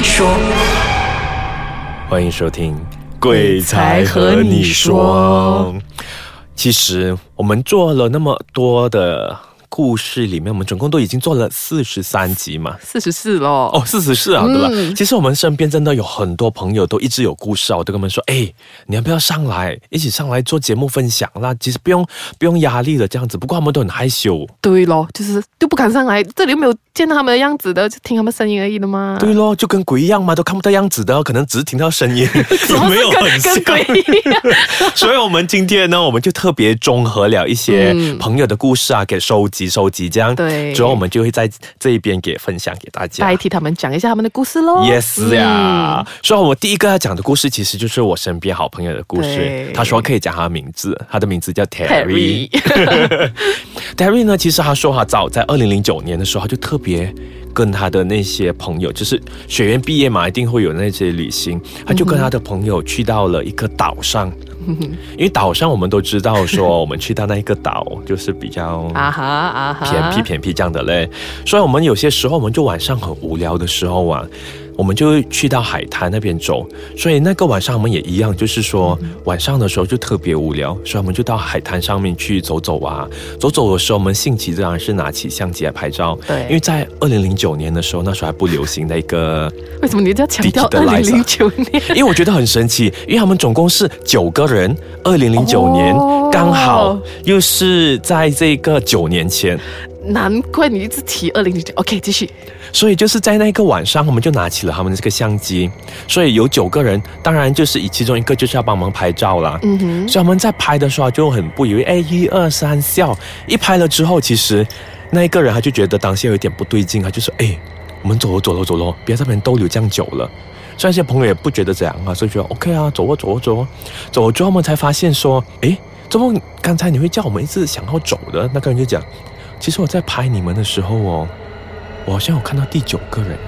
你说，欢迎收听《鬼才和你说》。其实我们做了那么多的。故事里面，我们总共都已经做了四十三集嘛，四十四喽。哦，四十四啊，对吧？其实我们身边真的有很多朋友都一直有故事啊，我都跟他们说，哎，你要不要上来一起上来做节目分享啦？其实不用不用压力的这样子，不过他们都很害羞。对咯，就是就不敢上来，这里又没有见到他们的样子的，就听他们声音而已的嘛。对咯，就跟鬼一样嘛，都看不到样子的，可能只是听到声音，有没有很跟鬼一样？所以，我们今天呢，我们就特别综合了一些朋友的故事啊，给收集。收集这样，对，之后我们就会在这一边给分享给大家，代替他们讲一下他们的故事喽。Yes 呀，所以，我第一个要讲的故事，其实就是我身边好朋友的故事。他说可以讲他的名字，他的名字叫 Terry。Terry 呢，其实他说他，早在二零零九年的时候，他就特别跟他的那些朋友，就是学院毕业嘛，一定会有那些旅行，他就跟他的朋友去到了一个岛上。因为岛上我们都知道，说我们去到那一个岛 就是比较啊哈啊哈偏僻偏僻这样的嘞，所以我们有些时候我们就晚上很无聊的时候啊。我们就去到海滩那边走，所以那个晚上我们也一样，就是说晚上的时候就特别无聊，所以我们就到海滩上面去走走啊。走走的时候，我们兴起自然是拿起相机来拍照。对，因为在二零零九年的时候，那时候还不流行那个。为什么你要强调二零零九年？因为我觉得很神奇，因为他们总共是九个人，二零零九年刚好又是在这个九年前。难怪你一直提二零零九，OK，继续。所以就是在那个晚上，我们就拿起了他们的这个相机。所以有九个人，当然就是以其中一个就是要帮忙拍照啦。嗯哼。所以我们在拍的时候就很不以为，哎，一二三，笑。一拍了之后，其实那一个人他就觉得当下有点不对劲，他就说，哎，我们走喽，走喽，走喽，别在那边逗留这样久了。所以那些朋友也不觉得这样啊，所以觉得 OK 啊，走啊，走啊，走啊。走了之后，我们才发现说，哎，怎么刚才你会叫我们一直想要走的？那个人就讲。其实我在拍你们的时候哦，我好像有看到第九个人，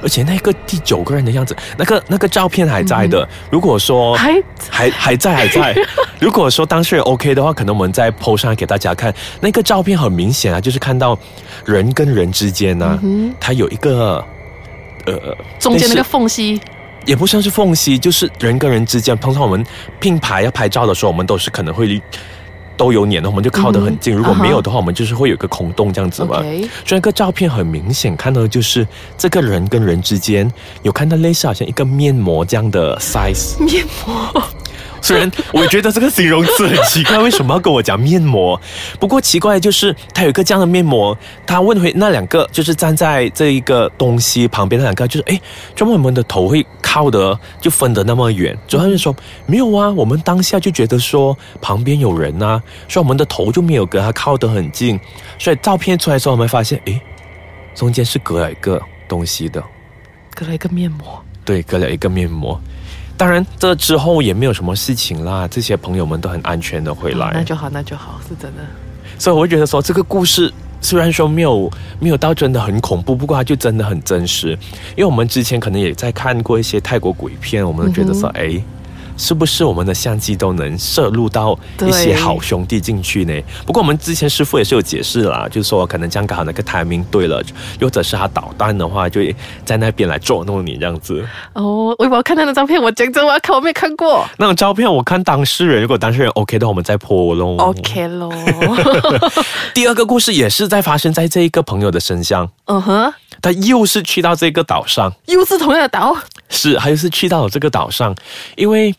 而且那个第九个人的样子，那个那个照片还在的。如果说还还还在还在，如果说当事人 OK 的话，可能我们再 PO 上来给大家看。那个照片很明显啊，就是看到人跟人之间呢，它有一个呃中间那个缝隙，也不算是缝隙，就是人跟人之间。通常我们并排要拍照的时候，我们都是可能会。都有粘的，我们就靠得很近。如果没有的话，我们就是会有一个空洞这样子嘛。所以那个照片很明显看到，就是这个人跟人之间有看到类似好像一个面膜这样的 size 面膜。虽然我觉得这个形容词很奇怪，为什么要跟我讲面膜？不过奇怪的就是他有一个这样的面膜，他问回那两个就是站在这一个东西旁边那两个，就是哎，怎么我们的头会靠的就分得那么远？主要是说没有啊，我们当下就觉得说旁边有人啊，所以我们的头就没有跟他靠得很近，所以照片出来之后，我们发现哎，中间是隔了一个东西的，隔了一个面膜，对，隔了一个面膜。当然，这之后也没有什么事情啦。这些朋友们都很安全的回来，那就好，那就好，是真的。所以我会觉得说，这个故事虽然说没有没有到真的很恐怖，不过它就真的很真实。因为我们之前可能也在看过一些泰国鬼片，我们都觉得说，哎。是不是我们的相机都能摄入到一些好兄弟进去呢？不过我们之前师傅也是有解释啦，就是说可能这样刚好那个 timing 对了，又或者是他导弹的话，就在那边来捉弄你这样子。哦，我要看他的照片，我讲真我要看，我没看过那种照片。我看当事人，如果当事人 OK 的话，我们再破喽。OK 喽。第二个故事也是在发生在这一个朋友的身上。嗯哼，他又是去到这个岛上，又是同样的岛。是，还是去到了这个岛上，因为。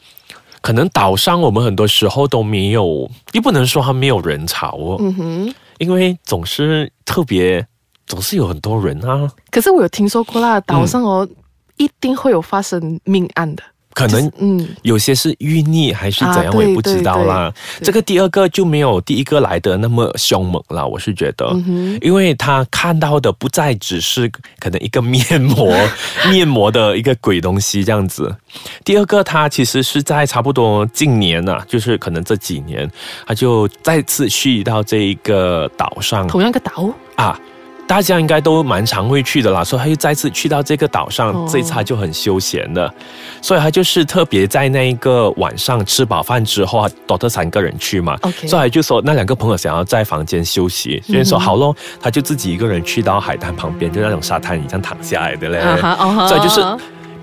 可能岛上我们很多时候都没有，又不能说他没有人潮哦。嗯哼，因为总是特别，总是有很多人啊。可是我有听说过啦，岛上哦，一定会有发生命案的。可能嗯，有些是淤溺还是怎样，我也不知道啦。这个第二个就没有第一个来的那么凶猛了，我是觉得，因为他看到的不再只是可能一个面膜 面膜的一个鬼东西这样子。第二个，他其实是在差不多近年呐，就是可能这几年，他就再次去到这一个岛上，同样个岛啊。大家应该都蛮常会去的啦，所以他又再次去到这个岛上，这一次他就很休闲的，所以他就是特别在那一个晚上吃饱饭之后，多特三个人去嘛，所以他就说那两个朋友想要在房间休息，所以说好咯，他就自己一个人去到海滩旁边，就那种沙滩椅上躺下来的嘞，所以就是。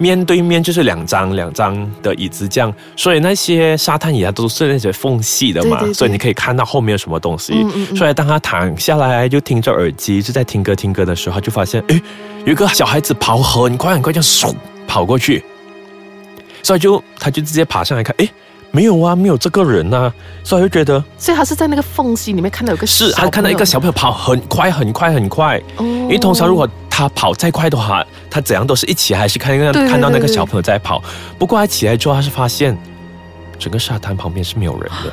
面对面就是两张两张的椅子，这样，所以那些沙滩椅啊都是那些缝隙的嘛，所以你可以看到后面有什么东西。所以当他躺下来就听着耳机，就在听歌听歌的时候，就发现哎，有一个小孩子跑很快很快，这样嗖跑过去，所以就他就直接爬上来看，哎，没有啊，没有这个人呐，所以就觉得，所以他是在那个缝隙里面看到有个是，他看到一个小朋友跑很快很快很快，因为通常如果他跑再快的话，他怎样都是一起，还是看看到那个小朋友在跑。不过他起来之后，他是发现整个沙滩旁边是没有人的。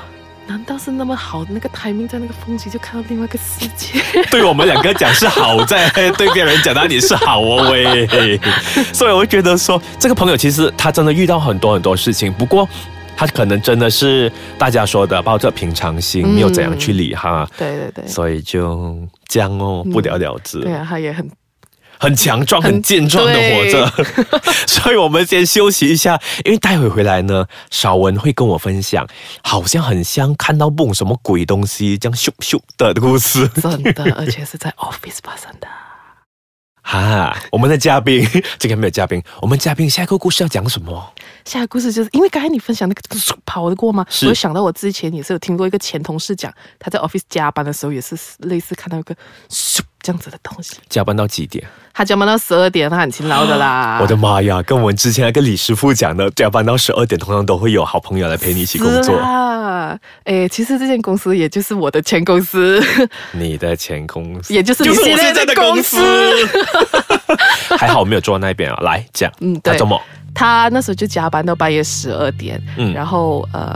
难道是那么好的那个台面，在那个风景就看到另外一个世界？对我们两个讲是好，在 对别人讲到你是好哦喂。所以我会觉得说，这个朋友其实他真的遇到很多很多事情。不过他可能真的是大家说的抱着平常心，没有怎样去理他。对对对。所以就这样哦，不了了之。对啊，他也很。很强壮、很健壮的活着，所以我们先休息一下，因为待会回来呢，少文会跟我分享，好像很像看到梦什么鬼东西这样咻咻的故事，真的，而且是在 office 发生的。哈，我们的嘉宾，这个没有嘉宾，我们嘉宾下一个故事要讲什么？下一个故事就是因为刚才你分享那个跑得过吗？我想到我之前也是有听过一个前同事讲，他在 office 加班的时候也是类似看到一个咻。这样子的东西，加班到几点？他加班到十二点，他很勤劳的啦。我的妈呀，跟我们之前那个李师傅讲的，加班到十二点，通常都会有好朋友来陪你一起工作啊。哎，其实这间公司也就是我的前公司，你的前公司，也就是就是我现在的公司。还好我没有坐在那边啊。来讲，嗯，对，周末他那时候就加班到半夜十二点，嗯，然后呃，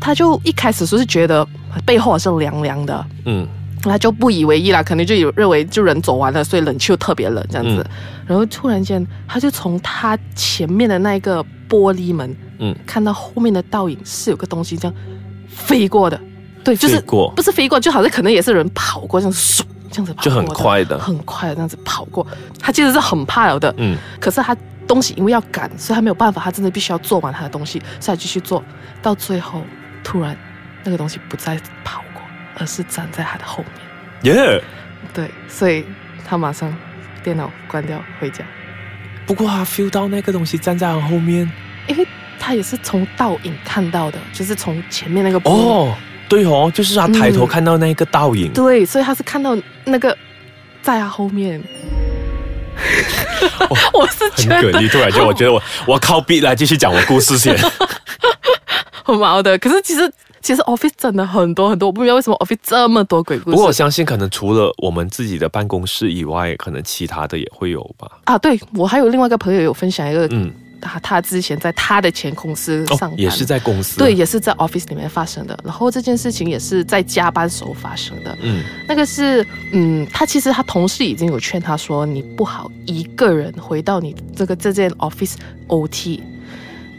他就一开始说是觉得背后是凉凉的，嗯。他就不以为意啦，可能就有认为就人走完了，所以冷气又特别冷这样子。然后突然间，他就从他前面的那一个玻璃门，嗯，看到后面的倒影是有个东西这样飞过的，对，就是，不是飞过，就好像可能也是人跑过这样嗖这样子跑，就很快的，很快的这样子跑过。他其实是很怕的，嗯，可是他东西因为要赶，所以他没有办法，他真的必须要做完他的东西，所以继续做。到最后，突然那个东西不再跑。而是站在他的后面，耶，对，所以他马上电脑关掉回家。不过他 feel 到那个东西站在他后面，因为他也是从倒影看到的，就是从前面那个哦，对哦，就是他抬头看到那个倒影，对，所以他是看到那个在他后面。我是觉得，你突然间，我觉得我我靠壁来继续讲我故事先，很毛的，可是其实。其实 Office 真的很多很多，我不明白为什么 Office 这么多鬼故事。不过我相信，可能除了我们自己的办公室以外，可能其他的也会有吧。啊，对我还有另外一个朋友有分享一个，嗯，他他之前在他的前公司上班，也是在公司，对，也是在 Office 里面发生的。然后这件事情也是在加班时候发生的。嗯，那个是，嗯，他其实他同事已经有劝他说，你不好一个人回到你这个这件 Office OT。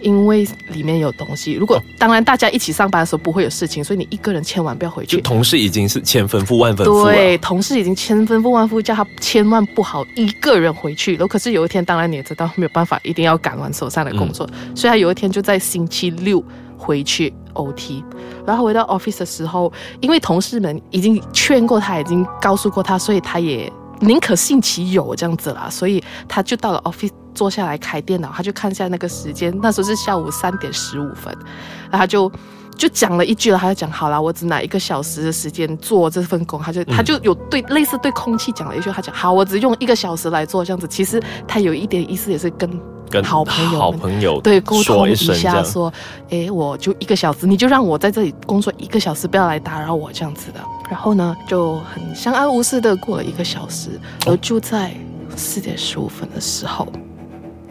因为里面有东西，如果当然大家一起上班的时候不会有事情，所以你一个人千万不要回去。就同事已经是千吩咐万吩咐对，同事已经千吩咐万咐叫他千万不好一个人回去。然后可是有一天，当然你也知道没有办法，一定要赶完手上的工作，所以他有一天就在星期六回去 OT，然后回到 office 的时候，因为同事们已经劝过他，已经告诉过他，所以他也。宁可信其有这样子啦，所以他就到了 office 坐下来开电脑，他就看一下那个时间，那时候是下午三点十五分，然后他就就讲了一句了，他就讲好了，我只拿一个小时的时间做这份工，他就他就有对类似对空气讲了一句，他讲好，我只用一个小时来做这样子，其实他有一点意思也是跟。跟好朋友好朋友对沟通一下，说，哎，我就一个小时，你就让我在这里工作一个小时，不要来打扰我这样子的。然后呢，就很相安无事的过了一个小时，而就在四点十五分的时候，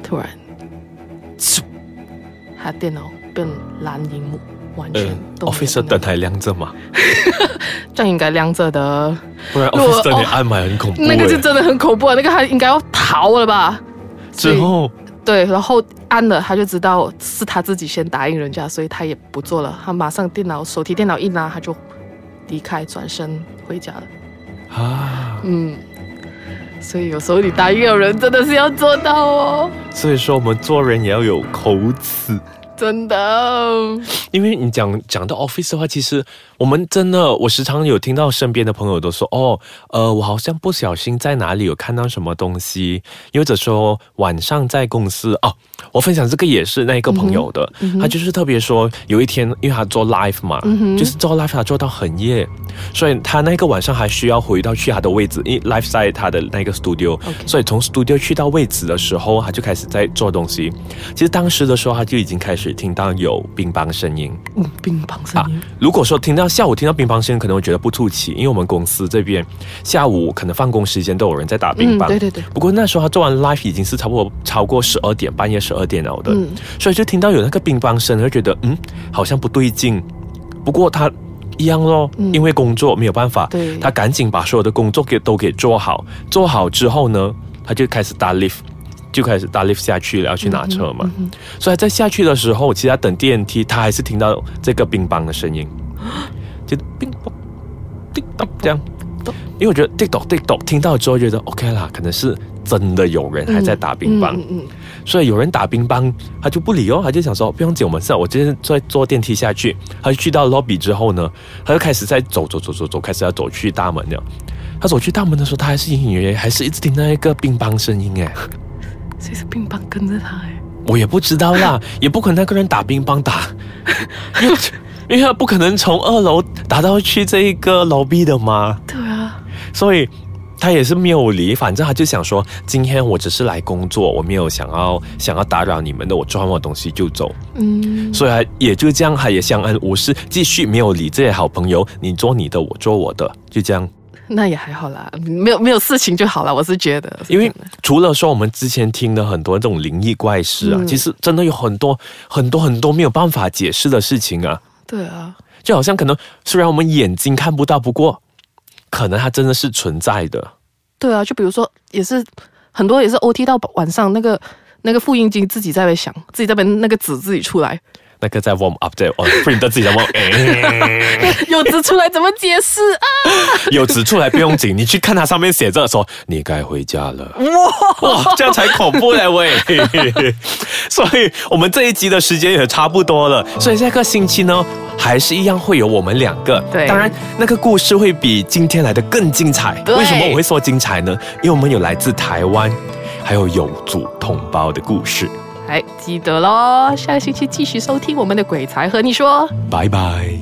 突然，他电脑变蓝荧幕，完全都。Office 灯还亮着吗？这样应该亮着的，不然 Office 灯暗嘛很恐怖。那个就真的很恐怖啊！那个他应该要逃了吧？之后。对，然后按了，他就知道是他自己先答应人家，所以他也不做了。他马上电脑手提电脑一拿，他就离开，转身回家了。啊，嗯，所以有时候你答应了人，真的是要做到哦。所以说，我们做人也要有口齿。真的，因为你讲讲到 office 的话，其实我们真的，我时常有听到身边的朋友都说，哦，呃，我好像不小心在哪里有看到什么东西，或者说晚上在公司哦，我分享这个也是那一个朋友的，他就是特别说，有一天因为他做 live 嘛，就是做 live 他做到很夜，所以他那个晚上还需要回到去他的位置，因为 live 在他的那个 studio，所以从 studio 去到位置的时候，他就开始在做东西。其实当时的时候，他就已经开始。听到有乒乓声音，嗯，乒乓声音。如果说听到下午听到乒乓声音，可能会觉得不出奇，因为我们公司这边下午可能放工时间都有人在打乒乓。对对对。不过那时候他做完 live 已经是差不多超过十二点，半夜十二点了的，所以就听到有那个乒乓声，就觉得嗯，好像不对劲。不过他一样咯，因为工作没有办法，他赶紧把所有的工作给都给做好。做好之后呢，他就开始搭 lift。就开始搭 lift 下去了，要去拿车嘛。所以在下去的时候，其实等电梯，他还是听到这个乒乓的声音，就乒乓叮咚这样。因为我觉得叮咚叮咚，听到之后觉得 OK 啦，可能是真的有人还在打乒乓。所以有人打乒乓，他就不理哦，他就想说不用紧，我们是，我今天在坐电梯下去。他就去到 lobby 之后呢，他就开始在走走走走走，开始要走去大门了。他走去大门的时候，他还是隐隐约约还是一直听到一个乒乓声音哎。谁是乒乓跟着他？哎，我也不知道啦，也不可能那个人打乒乓打，因为他不可能从二楼打到去这一个楼壁的嘛。对啊，所以他也是没有理，反正他就想说，今天我只是来工作，我没有想要想要打扰你们的，我做完我东西就走。嗯，所以他也就这样，他也相安无事，继续没有理这些好朋友，你做你的，我做我的，就这样。那也还好啦，没有没有事情就好了。我是觉得，因为除了说我们之前听的很多这种灵异怪事啊，其实真的有很多很多很多没有办法解释的事情啊。对啊，就好像可能虽然我们眼睛看不到，不过可能它真的是存在的。对啊，就比如说也是很多也是 O T 到晚上，那个那个复印机自己在那想，自己在边那个纸自己出来。那个在 warm up 在哦，print 自己在 warm，有指出来怎么解释啊？有指出来不用紧，你去看它上面写着说你该回家了。哇哇，这样才恐怖嘞喂！所以我们这一集的时间也差不多了，所以下个星期呢，还是一样会有我们两个。对，当然那个故事会比今天来的更精彩。为什么我会说精彩呢？因为我们有来自台湾，还有有族同胞的故事。哎，记得喽！下个星期继续收听我们的鬼才和你说，拜拜。